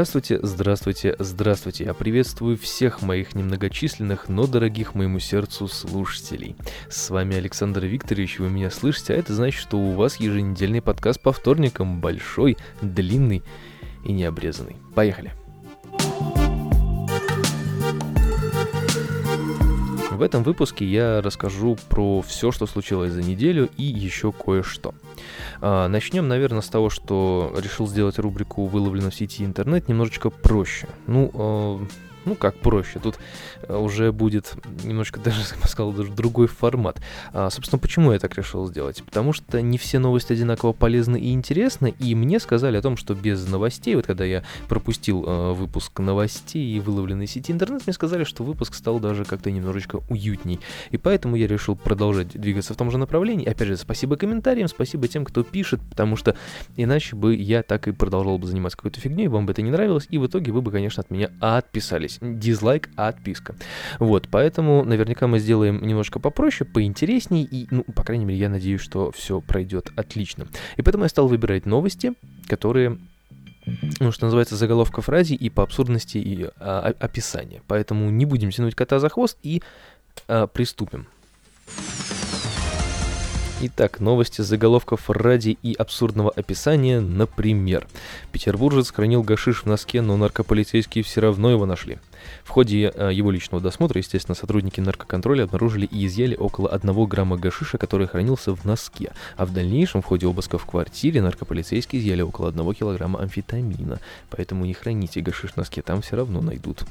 Здравствуйте, здравствуйте, здравствуйте. Я приветствую всех моих немногочисленных, но дорогих моему сердцу слушателей. С вами Александр Викторович, вы меня слышите, а это значит, что у вас еженедельный подкаст по вторникам, большой, длинный и необрезанный. Поехали! В этом выпуске я расскажу про все, что случилось за неделю и еще кое-что. А, начнем, наверное, с того, что решил сделать рубрику «Выловлено в сети интернет» немножечко проще. Ну, а, ну как проще, тут э, уже будет немножко даже, я бы сказал, даже другой формат. А, собственно, почему я так решил сделать? Потому что не все новости одинаково полезны и интересны, и мне сказали о том, что без новостей, вот когда я пропустил э, выпуск новостей и выловленной сети интернет, мне сказали, что выпуск стал даже как-то немножечко уютней. И поэтому я решил продолжать двигаться в том же направлении. Опять же, спасибо комментариям, спасибо тем, кто пишет, потому что иначе бы я так и продолжал бы заниматься какой-то фигней, вам бы это не нравилось, и в итоге вы бы, конечно, от меня отписались дизлайк, а отписка. Вот, поэтому наверняка мы сделаем немножко попроще, поинтересней, и, ну, по крайней мере, я надеюсь, что все пройдет отлично. И поэтому я стал выбирать новости, которые ну, что называется, заголовка фразе и по абсурдности и а, описания. Поэтому не будем тянуть кота за хвост и а, приступим. Итак, новости заголовков ради и абсурдного описания, например. Петербуржец хранил гашиш в носке, но наркополицейские все равно его нашли. В ходе э, его личного досмотра, естественно, сотрудники наркоконтроля обнаружили и изъяли около 1 грамма гашиша, который хранился в носке. А в дальнейшем, в ходе обыска в квартире, наркополицейские изъяли около 1 килограмма амфетамина. Поэтому не храните гашиш в носке, там все равно найдут.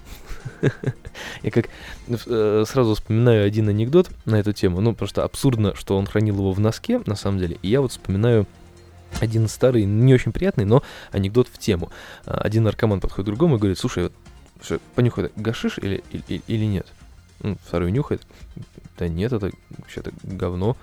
Я как э, сразу вспоминаю один анекдот на эту тему. Ну, просто абсурдно, что он хранил его в носке, на самом деле. И я вот вспоминаю один старый, не очень приятный, но анекдот в тему. Один наркоман подходит к другому и говорит, слушай, что, понюхай, гашиш или, или, или нет? Ну, второй нюхает. Да нет, это вообще-то говно.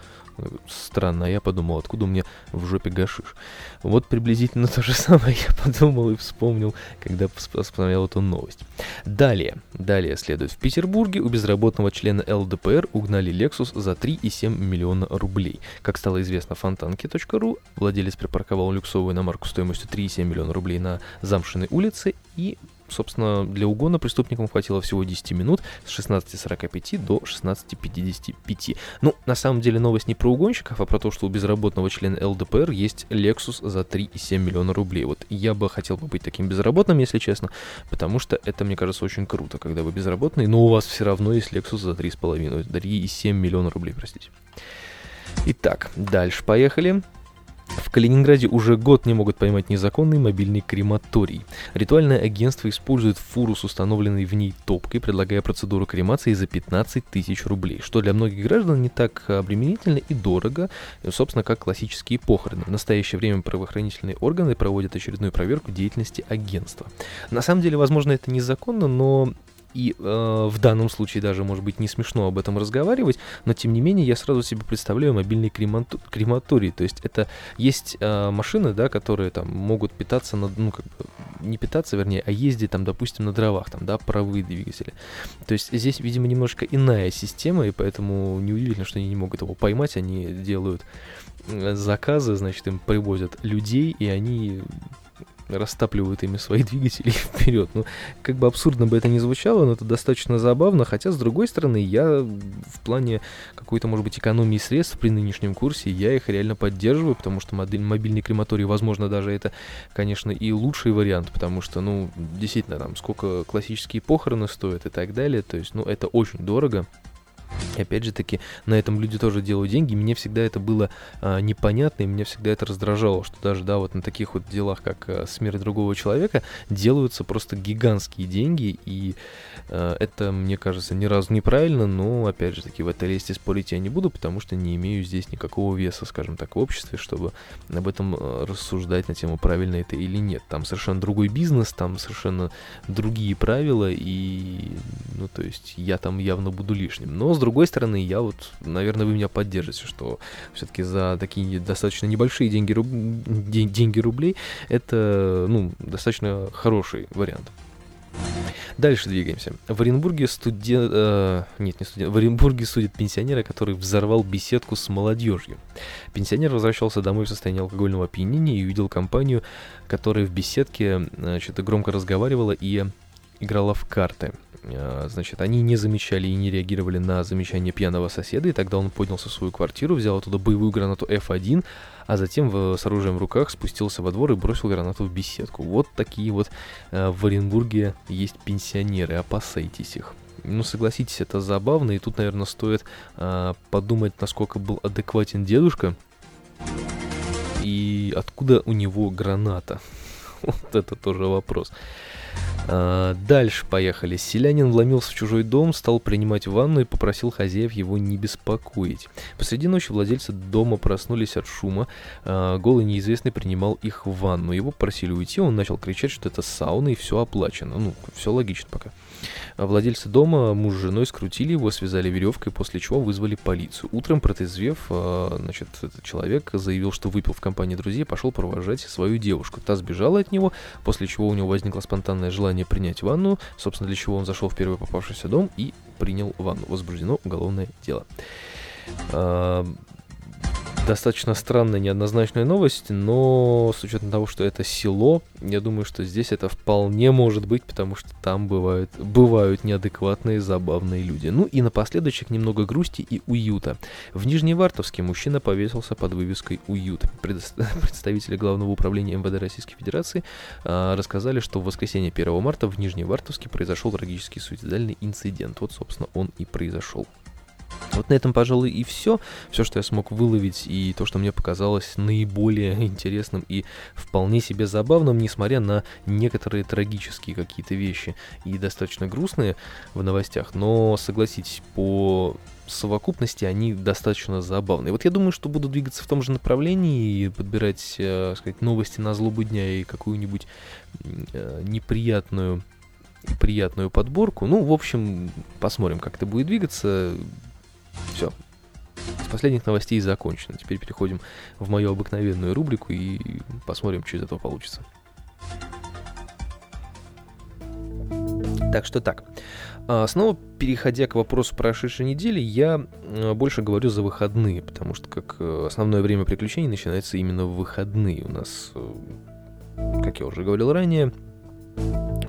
Странно, я подумал, откуда у меня в жопе гашиш. Вот приблизительно то же самое я подумал и вспомнил, когда посмотрел эту новость. Далее, далее следует. В Петербурге у безработного члена ЛДПР угнали Lexus за 3,7 миллиона рублей. Как стало известно фонтанки.ру, владелец припарковал люксовую иномарку стоимостью 3,7 миллиона рублей на Замшиной улице и собственно, для угона преступникам хватило всего 10 минут с 16.45 до 16.55. Ну, на самом деле новость не про угонщиков, а про то, что у безработного члена ЛДПР есть Lexus за 3,7 миллиона рублей. Вот я бы хотел бы быть таким безработным, если честно, потому что это, мне кажется, очень круто, когда вы безработный, но у вас все равно есть Lexus за 3,5, 3,7 миллиона рублей, простите. Итак, дальше поехали. В Калининграде уже год не могут поймать незаконный мобильный крематорий. Ритуальное агентство использует фуру с установленной в ней топкой, предлагая процедуру кремации за 15 тысяч рублей, что для многих граждан не так обременительно и дорого, собственно, как классические похороны. В настоящее время правоохранительные органы проводят очередную проверку деятельности агентства. На самом деле, возможно, это незаконно, но и э, в данном случае даже, может быть, не смешно об этом разговаривать, но тем не менее я сразу себе представляю мобильный кремату- крематорий. То есть это есть э, машины, да, которые там могут питаться, на, ну, как бы, не питаться, вернее, а ездить там, допустим, на дровах, там, да, паровые двигатели. То есть здесь, видимо, немножко иная система, и поэтому неудивительно, что они не могут его поймать, они делают э, заказы, значит, им привозят людей, и они растапливают ими свои двигатели вперед. Ну, как бы абсурдно бы это ни звучало, но это достаточно забавно, хотя, с другой стороны, я в плане какой-то, может быть, экономии средств при нынешнем курсе, я их реально поддерживаю, потому что модель, мобильный крематорий, возможно, даже это, конечно, и лучший вариант, потому что, ну, действительно, там, сколько классические похороны стоят и так далее, то есть, ну, это очень дорого, и опять же таки, на этом люди тоже делают деньги. Мне всегда это было а, непонятно, и меня всегда это раздражало, что даже, да, вот на таких вот делах, как а, смерть другого человека, делаются просто гигантские деньги, и а, это, мне кажется, ни разу неправильно, но, опять же таки, в этой лесте спорить я не буду, потому что не имею здесь никакого веса, скажем так, в обществе, чтобы об этом а, рассуждать на тему, правильно это или нет. Там совершенно другой бизнес, там совершенно другие правила, и, ну, то есть, я там явно буду лишним. Но, с другой стороны, я вот, наверное, вы меня поддержите, что все-таки за такие достаточно небольшие деньги, руб... деньги рублей это, ну, достаточно хороший вариант. Дальше двигаемся. В Оренбурге студент... Э, нет, не студент. В Оренбурге судит пенсионера, который взорвал беседку с молодежью. Пенсионер возвращался домой в состоянии алкогольного опьянения и увидел компанию, которая в беседке значит, громко разговаривала и играла в карты. А, значит, они не замечали и не реагировали на замечание пьяного соседа, и тогда он поднялся в свою квартиру, взял оттуда боевую гранату F1, а затем с оружием в руках спустился во двор и бросил гранату в беседку. Вот такие вот э, в Оренбурге есть пенсионеры, опасайтесь их. Ну, согласитесь, это забавно, и тут, наверное, стоит э, подумать, насколько был адекватен дедушка, и откуда у него граната. Вот это тоже вопрос. А, дальше поехали. Селянин вломился в чужой дом, стал принимать ванну и попросил хозяев его не беспокоить. Посреди ночи владельцы дома проснулись от шума. А, голый неизвестный принимал их в ванну. Его попросили уйти, он начал кричать, что это сауна и все оплачено. Ну, все логично пока. А владельцы дома, муж с женой, скрутили его, связали веревкой, после чего вызвали полицию. Утром, протрезвев, а, значит, этот человек заявил, что выпил в компании друзей, пошел провожать свою девушку. Та сбежала от него, после чего у него возникло спонтанное желание принять ванну, собственно, для чего он зашел в первый попавшийся дом и принял ванну. Возбуждено уголовное дело. Достаточно странная, неоднозначная новость, но с учетом того, что это село, я думаю, что здесь это вполне может быть, потому что там бывают, бывают неадекватные, забавные люди. Ну и напоследочек немного грусти и уюта. В Нижневартовске мужчина повесился под вывеской «Уют». Представители Главного управления МВД Российской Федерации а, рассказали, что в воскресенье 1 марта в Нижневартовске произошел трагический суицидальный инцидент. Вот, собственно, он и произошел. Вот на этом, пожалуй, и все. Все, что я смог выловить, и то, что мне показалось наиболее интересным и вполне себе забавным, несмотря на некоторые трагические какие-то вещи и достаточно грустные в новостях. Но, согласитесь, по совокупности они достаточно забавные. Вот я думаю, что буду двигаться в том же направлении и подбирать, э, сказать, новости на злобу дня и какую-нибудь э, неприятную приятную подборку. Ну, в общем, посмотрим, как это будет двигаться. Все. С последних новостей закончено. Теперь переходим в мою обыкновенную рубрику и посмотрим, что из этого получится. Так что так. А, снова переходя к вопросу прошедшей недели, я а, больше говорю за выходные, потому что как э, основное время приключений начинается именно в выходные. У нас, э, как я уже говорил ранее,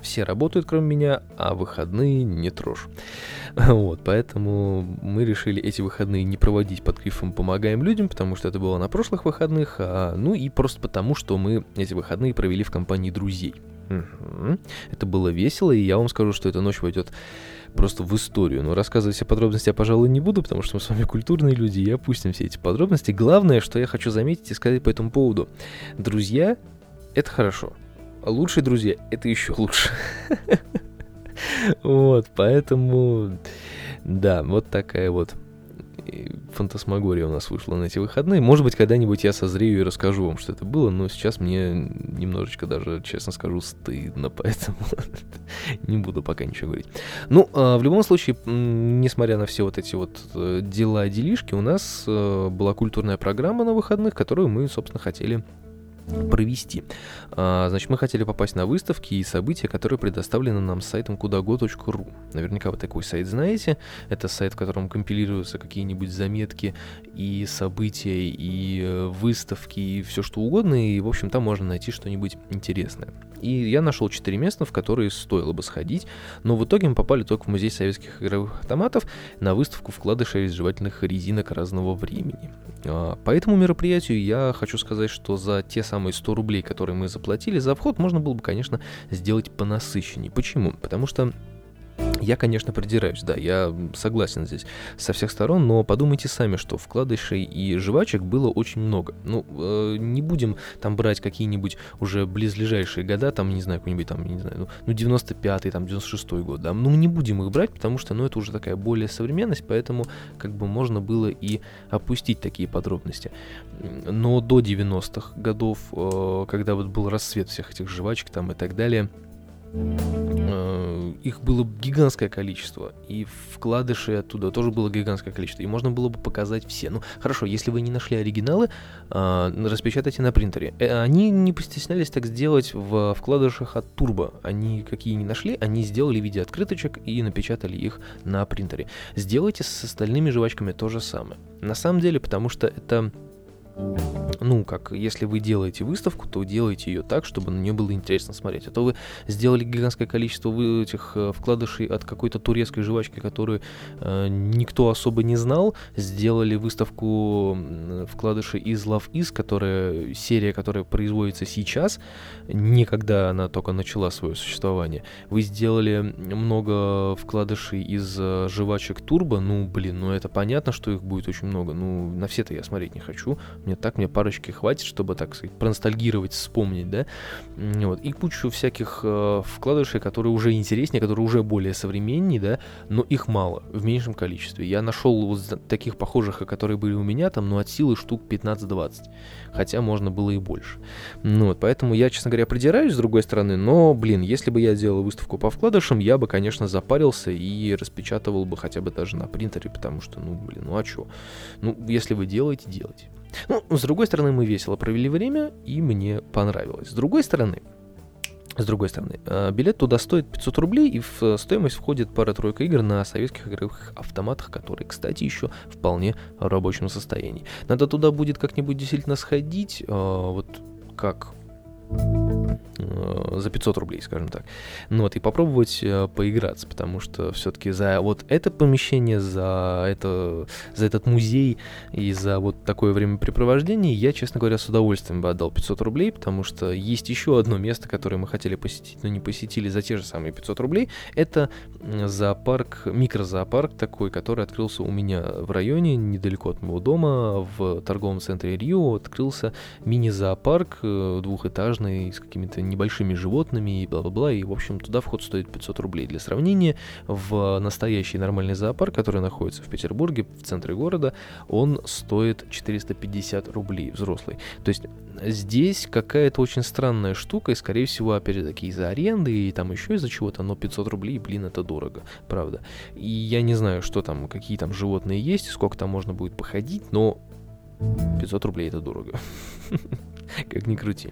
все работают, кроме меня, а выходные не трожь. Вот, поэтому мы решили эти выходные не проводить под грифом «Помогаем людям», потому что это было на прошлых выходных, а, ну и просто потому, что мы эти выходные провели в компании друзей. Угу. Это было весело, и я вам скажу, что эта ночь войдет просто в историю. Но рассказывать все подробности я, пожалуй, не буду, потому что мы с вами культурные люди, и опустим все эти подробности. Главное, что я хочу заметить и сказать по этому поводу. Друзья — это хорошо лучшие друзья — это еще лучше. Вот, поэтому, да, вот такая вот фантасмагория у нас вышла на эти выходные. Может быть, когда-нибудь я созрею и расскажу вам, что это было, но сейчас мне немножечко даже, честно скажу, стыдно, поэтому не буду пока ничего говорить. Ну, а, в любом случае, несмотря на все вот эти вот э, дела, делишки, у нас э, была культурная программа на выходных, которую мы, собственно, хотели провести. А, значит, мы хотели попасть на выставки и события, которые предоставлены нам сайтом kudago.ru. Наверняка вы такой сайт знаете. Это сайт, в котором компилируются какие-нибудь заметки и события, и э, выставки, и все что угодно. И, в общем, там можно найти что-нибудь интересное. И я нашел четыре места, в которые стоило бы сходить, но в итоге мы попали только в музей советских игровых автоматов на выставку вкладышей из жевательных резинок разного времени. А, по этому мероприятию я хочу сказать, что за те самые 100 рублей, которые мы заплатили за вход, можно было бы, конечно, сделать понасыщеннее. Почему? Потому что я, конечно, придираюсь, да, я согласен здесь со всех сторон, но подумайте сами, что вкладышей и жвачек было очень много. Ну, э, не будем там брать какие-нибудь уже близлежащие года, там, не знаю, какой-нибудь там, не знаю, ну, 95-й, там, 96-й год, да, ну, не будем их брать, потому что, ну, это уже такая более современность, поэтому, как бы, можно было и опустить такие подробности. Но до 90-х годов, э, когда вот был расцвет всех этих жвачек там и так далее, их было гигантское количество, и вкладышей оттуда тоже было гигантское количество, и можно было бы показать все. Ну, хорошо, если вы не нашли оригиналы, э, распечатайте на принтере. Э, они не постеснялись так сделать в вкладышах от Turbo. Они какие не нашли, они сделали в виде открыточек и напечатали их на принтере. Сделайте с остальными жвачками то же самое. На самом деле, потому что это ну, как, если вы делаете выставку, то делайте ее так, чтобы на нее было интересно смотреть. А то вы сделали гигантское количество этих э, вкладышей от какой-то турецкой жвачки, которую э, никто особо не знал, сделали выставку вкладышей из Love Is, которая, серия, которая производится сейчас, не когда она только начала свое существование. Вы сделали много вкладышей из э, жвачек Turbo, ну, блин, ну это понятно, что их будет очень много, ну, на все-то я смотреть не хочу, мне так, мне парочки хватит, чтобы, так сказать, проностальгировать, вспомнить, да. Вот. И кучу всяких э, вкладышей, которые уже интереснее, которые уже более современнее, да, но их мало, в меньшем количестве. Я нашел вот таких похожих, которые были у меня, там, ну, от силы штук 15-20. Хотя можно было и больше. Ну, вот, поэтому я, честно говоря, придираюсь с другой стороны, но, блин, если бы я делал выставку по вкладышам, я бы, конечно, запарился и распечатывал бы хотя бы даже на принтере, потому что, ну, блин, ну а чё? Ну, если вы делаете, делайте. Ну, с другой стороны, мы весело провели время, и мне понравилось. С другой стороны, с другой стороны, э, билет туда стоит 500 рублей, и в стоимость входит пара-тройка игр на советских игровых автоматах, которые, кстати, еще вполне в рабочем состоянии. Надо туда будет как-нибудь действительно сходить, э, вот как Э, за 500 рублей, скажем так. Ну вот, и попробовать э, поиграться, потому что все-таки за вот это помещение, за, это, за этот музей и за вот такое времяпрепровождение я, честно говоря, с удовольствием бы отдал 500 рублей, потому что есть еще одно место, которое мы хотели посетить, но не посетили за те же самые 500 рублей. Это зоопарк, микрозоопарк такой, который открылся у меня в районе, недалеко от моего дома, в торговом центре Рио, открылся мини-зоопарк э, двухэтажный с какими-то небольшими животными и бла-бла-бла, и, в общем, туда вход стоит 500 рублей. Для сравнения, в настоящий нормальный зоопарк, который находится в Петербурге, в центре города, он стоит 450 рублей взрослый. То есть здесь какая-то очень странная штука, и, скорее всего, опять-таки из-за аренды и там еще из-за чего-то, но 500 рублей, блин, это дорого, правда. И я не знаю, что там, какие там животные есть, сколько там можно будет походить, но 500 рублей это дорого. Как ни крути.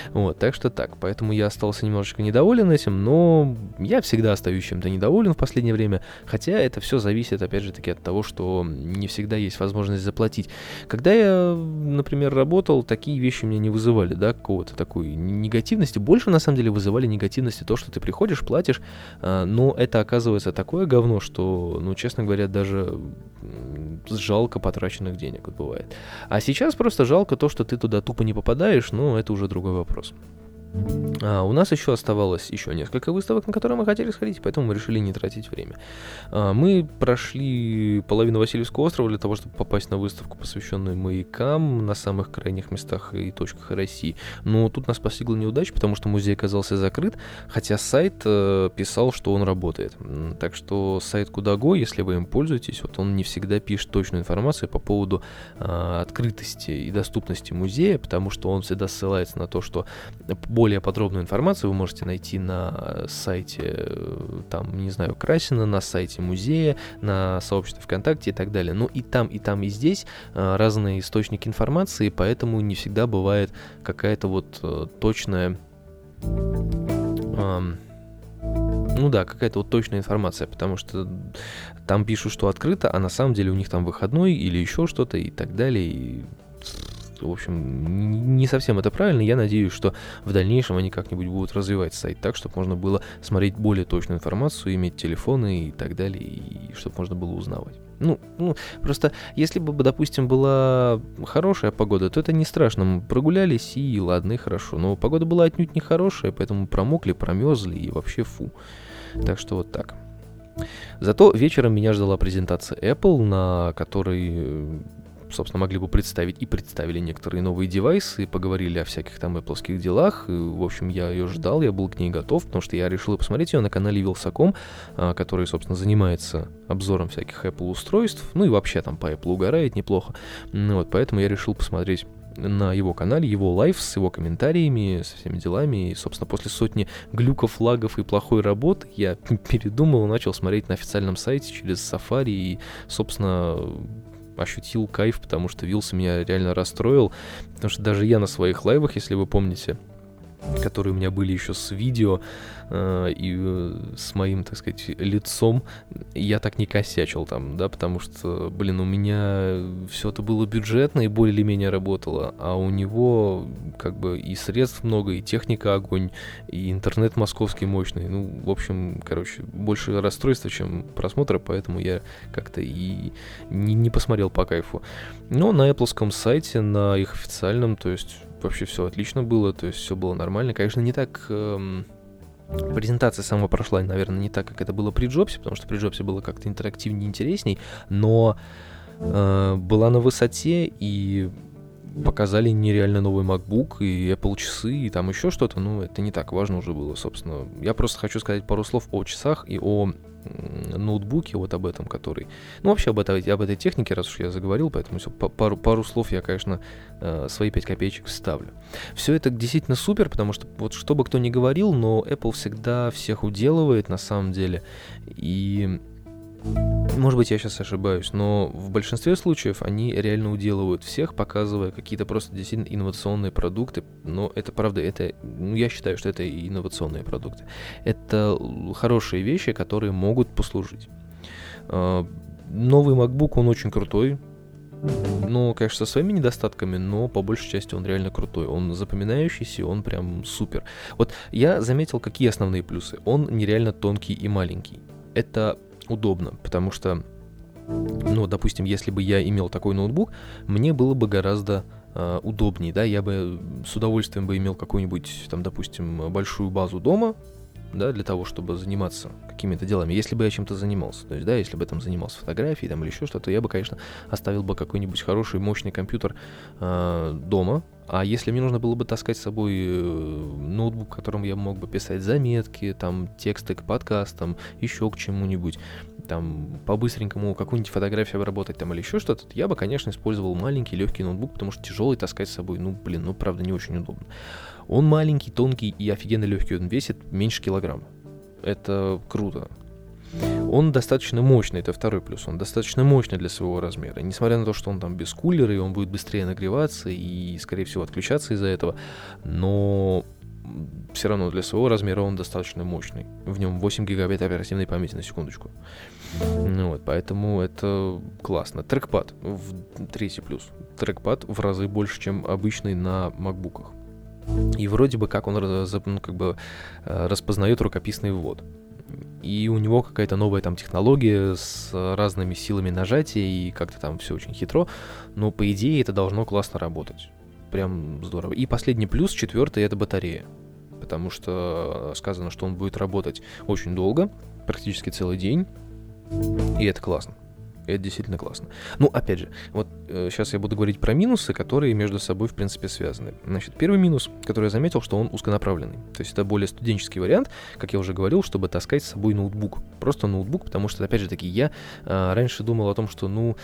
Вот, так что так. Поэтому я остался немножечко недоволен этим, но я всегда остаюсь чем-то недоволен в последнее время. Хотя это все зависит, опять же таки, от того, что не всегда есть возможность заплатить. Когда я, например, работал, такие вещи меня не вызывали, да, какого-то такой негативности. Больше, на самом деле, вызывали негативности то, что ты приходишь, платишь, а, но это оказывается такое говно, что, ну, честно говоря, даже жалко потраченных денег, бывает. А сейчас просто жалко то, что ты туда тупо не попадаешь, но это уже другой вопрос. próxima. А, у нас еще оставалось еще несколько выставок, на которые мы хотели сходить, поэтому мы решили не тратить время. А, мы прошли половину Васильевского острова для того, чтобы попасть на выставку, посвященную маякам на самых крайних местах и точках России. Но тут нас постигла неудача, потому что музей оказался закрыт, хотя сайт э, писал, что он работает. Так что сайт Кудаго, если вы им пользуетесь, вот он не всегда пишет точную информацию по поводу э, открытости и доступности музея, потому что он всегда ссылается на то, что более подробную информацию вы можете найти на сайте, э, там, не знаю, Красина, на сайте музея, на сообществе ВКонтакте и так далее. Ну и там, и там, и здесь э, разные источники информации, поэтому не всегда бывает какая-то вот э, точная... Ну да, какая-то вот точная информация, потому что там пишут, что открыто, а на самом деле у них там выходной или еще что-то и так далее. И в общем, не совсем это правильно. Я надеюсь, что в дальнейшем они как-нибудь будут развивать сайт так, чтобы можно было смотреть более точную информацию, иметь телефоны и так далее, и чтобы можно было узнавать. Ну, ну, просто если бы, допустим, была хорошая погода, то это не страшно. Мы прогулялись и ладно, и хорошо. Но погода была отнюдь не хорошая, поэтому промокли, промерзли и вообще фу. Так что вот так. Зато вечером меня ждала презентация Apple, на которой собственно, могли бы представить и представили некоторые новые девайсы, поговорили о всяких там Apple делах. И, в общем, я ее ждал, я был к ней готов, потому что я решил посмотреть ее на канале Wylsacom, а, который, собственно, занимается обзором всяких Apple устройств, ну и вообще там по Apple угорает неплохо. Ну, вот, поэтому я решил посмотреть на его канале, его live с его комментариями, со всеми делами. И, собственно, после сотни глюков, лагов и плохой работы я передумал и начал смотреть на официальном сайте через Safari и, собственно, ощутил кайф, потому что Вилса меня реально расстроил, потому что даже я на своих лайвах, если вы помните, которые у меня были еще с видео э, и э, с моим, так сказать, лицом, я так не косячил там, да, потому что, блин, у меня все это было бюджетно и более или менее работало, а у него как бы и средств много, и техника огонь, и интернет московский мощный, ну, в общем, короче, больше расстройства, чем просмотра, поэтому я как-то и не, не посмотрел по кайфу. Но на Apple сайте, на их официальном, то есть вообще все отлично было, то есть все было нормально. Конечно, не так... Эм, презентация сама прошла, наверное, не так, как это было при Джобсе, потому что при Джобсе было как-то интерактивнее, интересней, но э, была на высоте и показали нереально новый MacBook и Apple часы и там еще что-то, ну это не так важно уже было, собственно. Я просто хочу сказать пару слов о часах и о ноутбуке, вот об этом, который... Ну, вообще об этой, об этой технике, раз уж я заговорил, поэтому все, пару, пару слов я, конечно, э, свои 5 копеечек вставлю. Все это действительно супер, потому что, вот что бы кто ни говорил, но Apple всегда всех уделывает на самом деле, и может быть, я сейчас ошибаюсь, но в большинстве случаев они реально уделывают всех, показывая какие-то просто действительно инновационные продукты. Но это правда, это, ну, я считаю, что это инновационные продукты. Это хорошие вещи, которые могут послужить. А, новый MacBook, он очень крутой, ну, конечно, со своими недостатками, но по большей части он реально крутой. Он запоминающийся, он прям супер. Вот я заметил, какие основные плюсы. Он нереально тонкий и маленький. Это удобно, потому что, ну, допустим, если бы я имел такой ноутбук, мне было бы гораздо э, удобнее, да, я бы с удовольствием бы имел какую-нибудь, там, допустим, большую базу дома, да, для того, чтобы заниматься какими-то делами. Если бы я чем-то занимался, то есть, да, если бы там занимался фотографией там, или еще что-то, я бы, конечно, оставил бы какой-нибудь хороший, мощный компьютер э, дома. А если мне нужно было бы таскать с собой э, ноутбук, в котором я мог бы писать заметки, там, тексты к подкастам, еще к чему-нибудь, там, по-быстренькому какую-нибудь фотографию обработать там или еще что-то, я бы, конечно, использовал маленький легкий ноутбук, потому что тяжелый таскать с собой, ну, блин, ну, правда, не очень удобно. Он маленький, тонкий и офигенно легкий, он весит меньше килограмма. Это круто. Он достаточно мощный, это второй плюс. Он достаточно мощный для своего размера. Несмотря на то, что он там без кулера, и он будет быстрее нагреваться и, скорее всего, отключаться из-за этого. Но все равно для своего размера он достаточно мощный. В нем 8 гигабайт оперативной памяти на секундочку. Ну вот, поэтому это классно. Трекпад в третий плюс. Трекпад в разы больше, чем обычный на макбуках. И вроде бы как он ну, как бы э, распознает рукописный ввод. И у него какая-то новая там технология с разными силами нажатия, и как-то там все очень хитро. Но по идее это должно классно работать. Прям здорово. И последний плюс, четвертый, это батарея. Потому что сказано, что он будет работать очень долго, практически целый день. И это классно. Это действительно классно. Ну, опять же, вот э, сейчас я буду говорить про минусы, которые между собой, в принципе, связаны. Значит, первый минус, который я заметил, что он узконаправленный. То есть это более студенческий вариант, как я уже говорил, чтобы таскать с собой ноутбук. Просто ноутбук, потому что, опять же таки, я э, раньше думал о том, что, ну,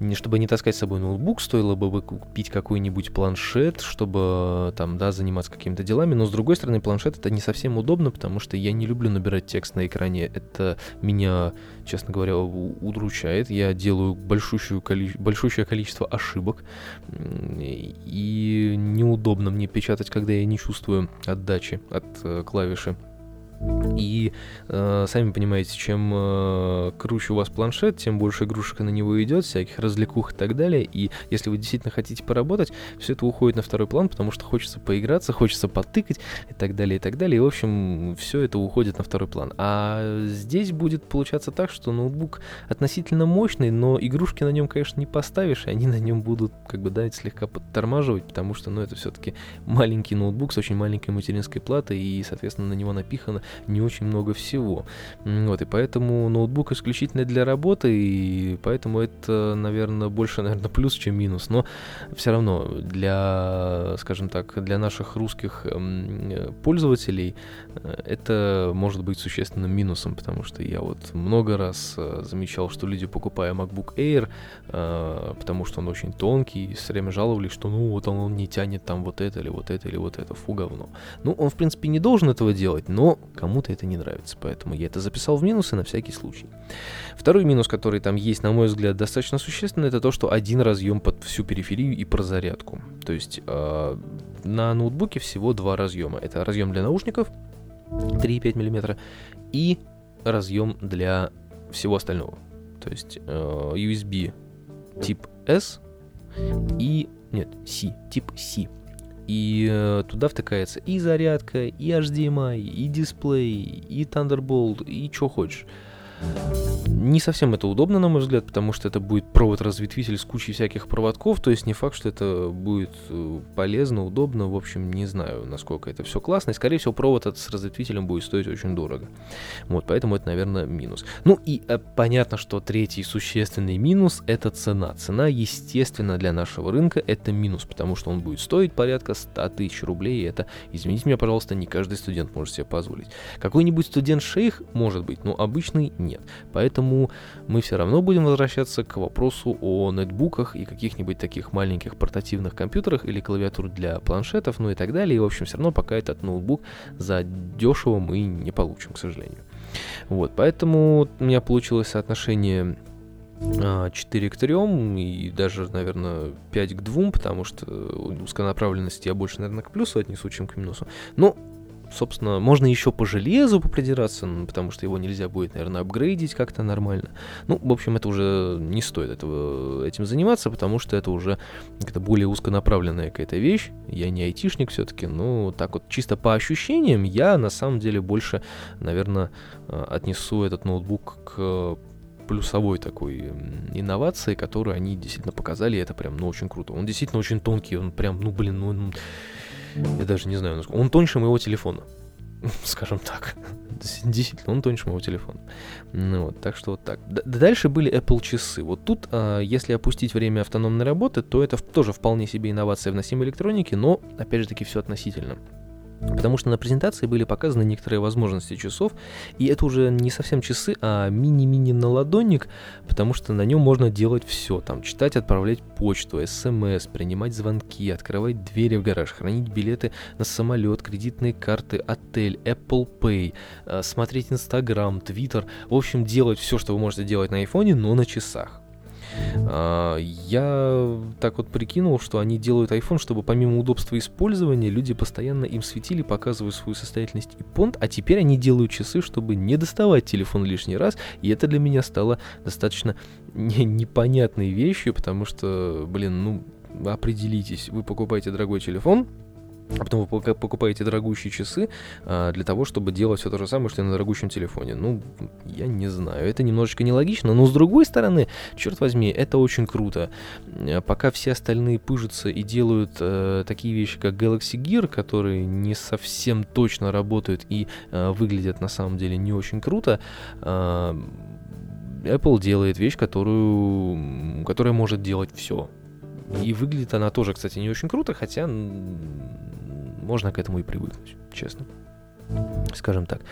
не, чтобы не таскать с собой ноутбук, стоило бы купить какой-нибудь планшет, чтобы там, да, заниматься какими-то делами, но с другой стороны, планшет это не совсем удобно, потому что я не люблю набирать текст на экране, это меня, честно говоря, удручает, я делаю большущую коли... большущее количество ошибок, и неудобно мне печатать, когда я не чувствую отдачи от э, клавиши. И э, сами понимаете, чем э, круче у вас планшет, тем больше игрушек на него идет, всяких развлекух и так далее. И если вы действительно хотите поработать, все это уходит на второй план, потому что хочется поиграться, хочется потыкать и так далее, и так далее. И, в общем, все это уходит на второй план. А здесь будет получаться так, что ноутбук относительно мощный, но игрушки на нем, конечно, не поставишь, и они на нем будут, как бы, да, слегка подтормаживать, потому что, ну, это все-таки маленький ноутбук с очень маленькой материнской платой, и, соответственно, на него напихано не очень много всего. Вот, и поэтому ноутбук исключительно для работы, и поэтому это, наверное, больше, наверное, плюс, чем минус. Но все равно для, скажем так, для наших русских пользователей это может быть существенным минусом, потому что я вот много раз э, замечал, что люди, покупая MacBook Air, э, потому что он очень тонкий, все время жаловались, что ну вот он, он не тянет там вот это или вот это или вот это, фу говно. Ну, он в принципе не должен этого делать, но кому-то это не нравится, поэтому я это записал в минусы на всякий случай. Второй минус, который там есть, на мой взгляд, достаточно существенный, это то, что один разъем под всю периферию и про зарядку. То есть э, на ноутбуке всего два разъема. Это разъем для наушников 3,5 мм и разъем для всего остального. То есть э, USB тип S и... Нет, C, тип C. И э, туда втыкается и зарядка, и HDMI, и дисплей, и Thunderbolt, и что хочешь. Не совсем это удобно, на мой взгляд, потому что это будет провод-разветвитель с кучей всяких проводков, то есть не факт, что это будет э, полезно, удобно, в общем, не знаю, насколько это все классно, и, скорее всего, провод этот с разветвителем будет стоить очень дорого. Вот, поэтому это, наверное, минус. Ну и э, понятно, что третий существенный минус — это цена. Цена, естественно, для нашего рынка — это минус, потому что он будет стоить порядка 100 тысяч рублей, и это, извините меня, пожалуйста, не каждый студент может себе позволить. Какой-нибудь студент-шейх, может быть, но обычный — нет. Поэтому мы все равно будем возвращаться к вопросу о нетбуках и каких-нибудь таких маленьких портативных компьютерах или клавиатур для планшетов, ну и так далее. И, в общем, все равно пока этот ноутбук за дешево мы не получим, к сожалению. Вот, поэтому у меня получилось соотношение 4 а, к 3 и даже, наверное, 5 к 2, потому что узконаправленности я больше, наверное, к плюсу отнесу, чем к минусу. Но собственно, можно еще по железу попридираться, потому что его нельзя будет, наверное, апгрейдить как-то нормально. Ну, в общем, это уже не стоит этого, этим заниматься, потому что это уже какая-то более узконаправленная какая-то вещь. Я не айтишник все-таки, но так вот чисто по ощущениям я на самом деле больше, наверное, э, отнесу этот ноутбук к плюсовой такой инновации, которую они действительно показали, и это прям, ну, очень круто. Он действительно очень тонкий, он прям, ну, блин, ну, я даже не знаю. Он тоньше моего телефона. Скажем так. Действительно, он тоньше моего телефона. Ну вот, так что вот так. Д- дальше были Apple часы. Вот тут, а, если опустить время автономной работы, то это тоже вполне себе инновация в носимой электронике, но, опять же таки, все относительно. Потому что на презентации были показаны некоторые возможности часов, и это уже не совсем часы, а мини-мини наладонник, потому что на нем можно делать все, там читать, отправлять почту, смс, принимать звонки, открывать двери в гараж, хранить билеты на самолет, кредитные карты, отель, Apple Pay, э, смотреть Instagram, Twitter, в общем, делать все, что вы можете делать на айфоне, но на часах. А, я так вот прикинул, что они делают iPhone, чтобы помимо удобства использования, люди постоянно им светили, показывая свою состоятельность и понт, а теперь они делают часы, чтобы не доставать телефон лишний раз, и это для меня стало достаточно не непонятной вещью, потому что, блин, ну, определитесь, вы покупаете дорогой телефон, а потом вы покупаете дорогущие часы а, для того, чтобы делать все то же самое, что и на дорогущем телефоне. Ну, я не знаю, это немножечко нелогично, но с другой стороны, черт возьми, это очень круто. А, пока все остальные пыжатся и делают э, такие вещи, как Galaxy Gear, которые не совсем точно работают и э, выглядят на самом деле не очень круто, э, Apple делает вещь, которую, которая может делать все. И выглядит она тоже, кстати, не очень круто, хотя можно к этому и привыкнуть, честно скажем так.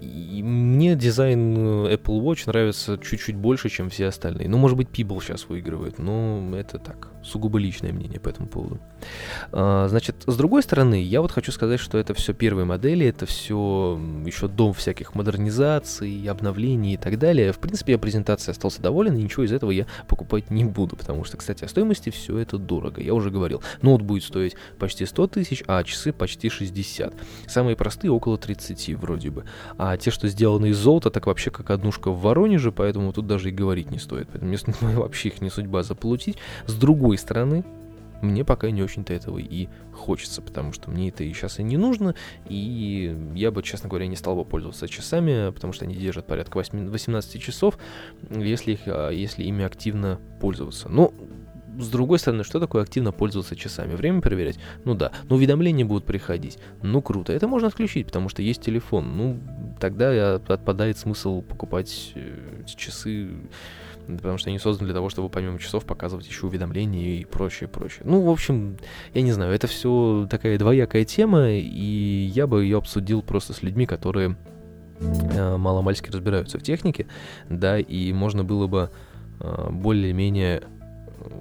И мне дизайн э, Apple Watch нравится чуть-чуть больше, чем все остальные. Ну, может быть, Pebble сейчас выигрывает, но это так, сугубо личное мнение по этому поводу. А, значит, с другой стороны, я вот хочу сказать, что это все первые модели, это все еще дом всяких модернизаций, обновлений и так далее. В принципе, я презентацией остался доволен, и ничего из этого я покупать не буду, потому что, кстати, о стоимости все это дорого. Я уже говорил, ноут будет стоить почти 100 тысяч, а часы почти 60. Самые простые около 30 вроде бы. А те, что сделаны из золота, так вообще как однушка в Воронеже, поэтому тут даже и говорить не стоит. Поэтому мне вообще их не судьба заполучить. С другой стороны, мне пока не очень-то этого и хочется, потому что мне это и сейчас и не нужно, и я бы, честно говоря, не стал бы пользоваться часами, потому что они держат порядка 8, 18 часов, если, их, а, если ими активно пользоваться. Но с другой стороны, что такое активно пользоваться часами? Время проверять? Ну да. Но уведомления будут приходить. Ну круто. Это можно отключить, потому что есть телефон. Ну, тогда отпадает смысл покупать э, часы потому что они созданы для того, чтобы помимо часов показывать еще уведомления и прочее, прочее. Ну, в общем, я не знаю, это все такая двоякая тема, и я бы ее обсудил просто с людьми, которые э, маломальски разбираются в технике, да, и можно было бы э, более-менее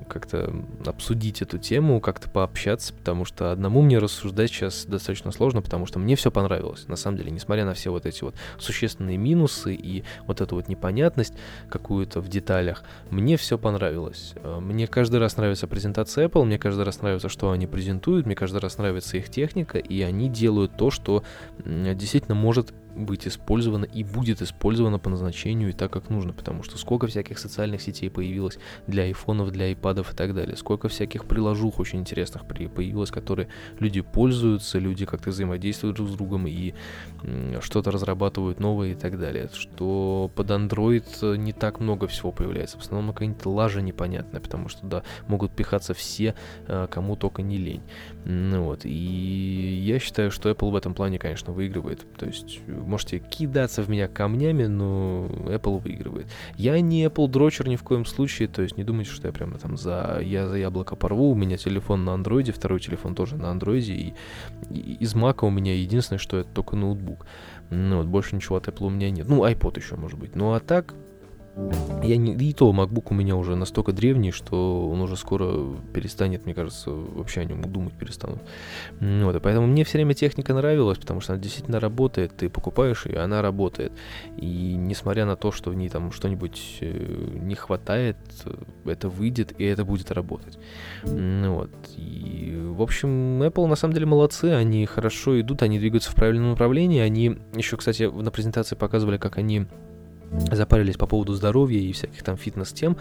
как-то обсудить эту тему, как-то пообщаться, потому что одному мне рассуждать сейчас достаточно сложно, потому что мне все понравилось, на самом деле, несмотря на все вот эти вот существенные минусы и вот эту вот непонятность какую-то в деталях, мне все понравилось. Э, мне каждый раз нравится презентация Apple, мне каждый раз нравится, что они презентуют, мне каждый раз нравится их техника, и они делают то, что действительно может быть использовано и будет использовано по назначению и так, как нужно, потому что сколько всяких социальных сетей появилось для айфонов, для айпадов и так далее, сколько всяких приложух очень интересных появилось, которые люди пользуются, люди как-то взаимодействуют друг с другом и что-то разрабатывают новое и так далее, что под Android не так много всего появляется, в основном какая-нибудь лажа непонятная, потому что, да, могут пихаться все, э, кому только не лень. Вот, и я считаю, что Apple в этом плане, конечно, выигрывает, то есть можете кидаться в меня камнями, но Apple выигрывает. Я не Apple дрочер ни в коем случае, то есть не думайте, что я прямо там за, я за яблоко порву, у меня телефон на андроиде, второй телефон тоже на андроиде, и, и из мака у меня единственное, что это только ноутбук. Ну вот, больше ничего от Apple у меня нет. Ну, iPod еще может быть. Ну а так, я не, и то MacBook у меня уже настолько древний, что он уже скоро перестанет, мне кажется, вообще о нем думать перестанут. Вот, и поэтому мне все время техника нравилась, потому что она действительно работает, ты покупаешь ее, она работает. И несмотря на то, что в ней там что-нибудь э, не хватает, это выйдет и это будет работать. Вот. И, в общем, Apple на самом деле молодцы, они хорошо идут, они двигаются в правильном направлении. Они еще, кстати, на презентации показывали, как они запарились по поводу здоровья и всяких там фитнес-тем.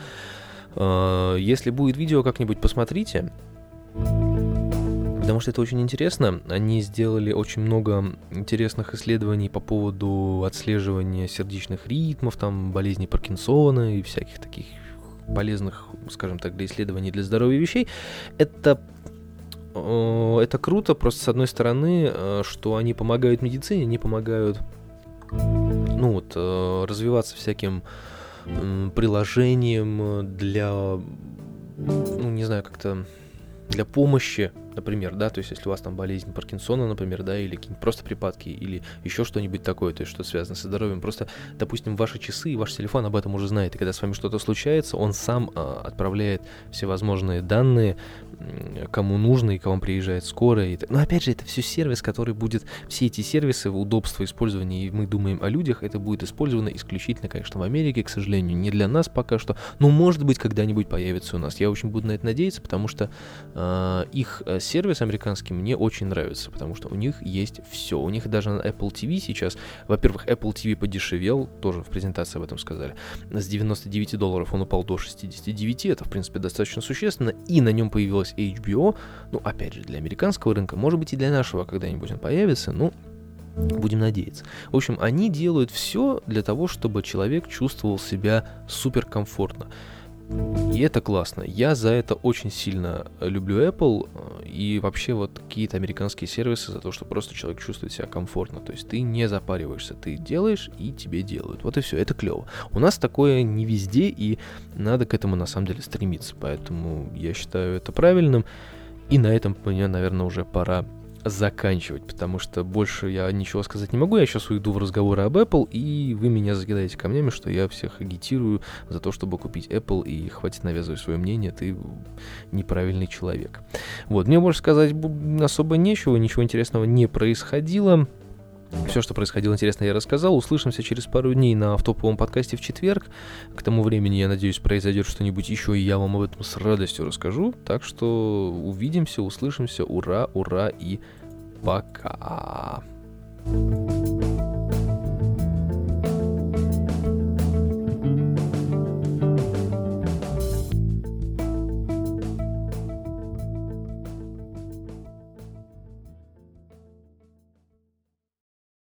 А, если будет видео, как-нибудь посмотрите. Потому что это очень интересно. Они сделали очень много интересных исследований по поводу отслеживания сердечных ритмов, там, болезни Паркинсона и всяких таких полезных, скажем так, для исследований для здоровья вещей. Это это круто, просто с одной стороны, э, что они помогают медицине, они помогают ну вот, э, развиваться всяким приложением для, ну не знаю, как-то для помощи например, да, то есть если у вас там болезнь Паркинсона, например, да, или какие-нибудь просто припадки, или еще что-нибудь такое, то есть что связано со здоровьем, просто, допустим, ваши часы и ваш телефон об этом уже знает, и когда с вами что-то случается, он сам а, отправляет всевозможные данные, кому нужно и к вам приезжает скорая. И... Но опять же, это все сервис, который будет, все эти сервисы, удобства использования, и мы думаем о людях, это будет использовано исключительно, конечно, в Америке, к сожалению, не для нас пока что, но может быть когда-нибудь появится у нас. Я очень буду на это надеяться, потому что а, э, их сервис американский мне очень нравится, потому что у них есть все. У них даже на Apple TV сейчас, во-первых, Apple TV подешевел, тоже в презентации об этом сказали. С 99 долларов он упал до 69, это, в принципе, достаточно существенно, и на нем появилась HBO, ну, опять же, для американского рынка, может быть, и для нашего когда-нибудь он появится, ну, Будем надеяться. В общем, они делают все для того, чтобы человек чувствовал себя суперкомфортно. И это классно. Я за это очень сильно люблю Apple э, и вообще вот какие-то американские сервисы за то, что просто человек чувствует себя комфортно. То есть ты не запариваешься, ты делаешь и тебе делают. Вот и все, это клево. У нас такое не везде и надо к этому на самом деле стремиться. Поэтому я считаю это правильным. И на этом мне, наверное, уже пора заканчивать, потому что больше я ничего сказать не могу. Я сейчас уйду в разговоры об Apple, и вы меня закидаете камнями, что я всех агитирую за то, чтобы купить Apple, и хватит навязывать свое мнение, ты неправильный человек. Вот, мне больше сказать особо нечего, ничего интересного не происходило. Все, что происходило интересно, я рассказал. Услышимся через пару дней на автоповом подкасте в четверг. К тому времени, я надеюсь, произойдет что-нибудь еще, и я вам об этом с радостью расскажу. Так что увидимся, услышимся. Ура, ура и пока. thank you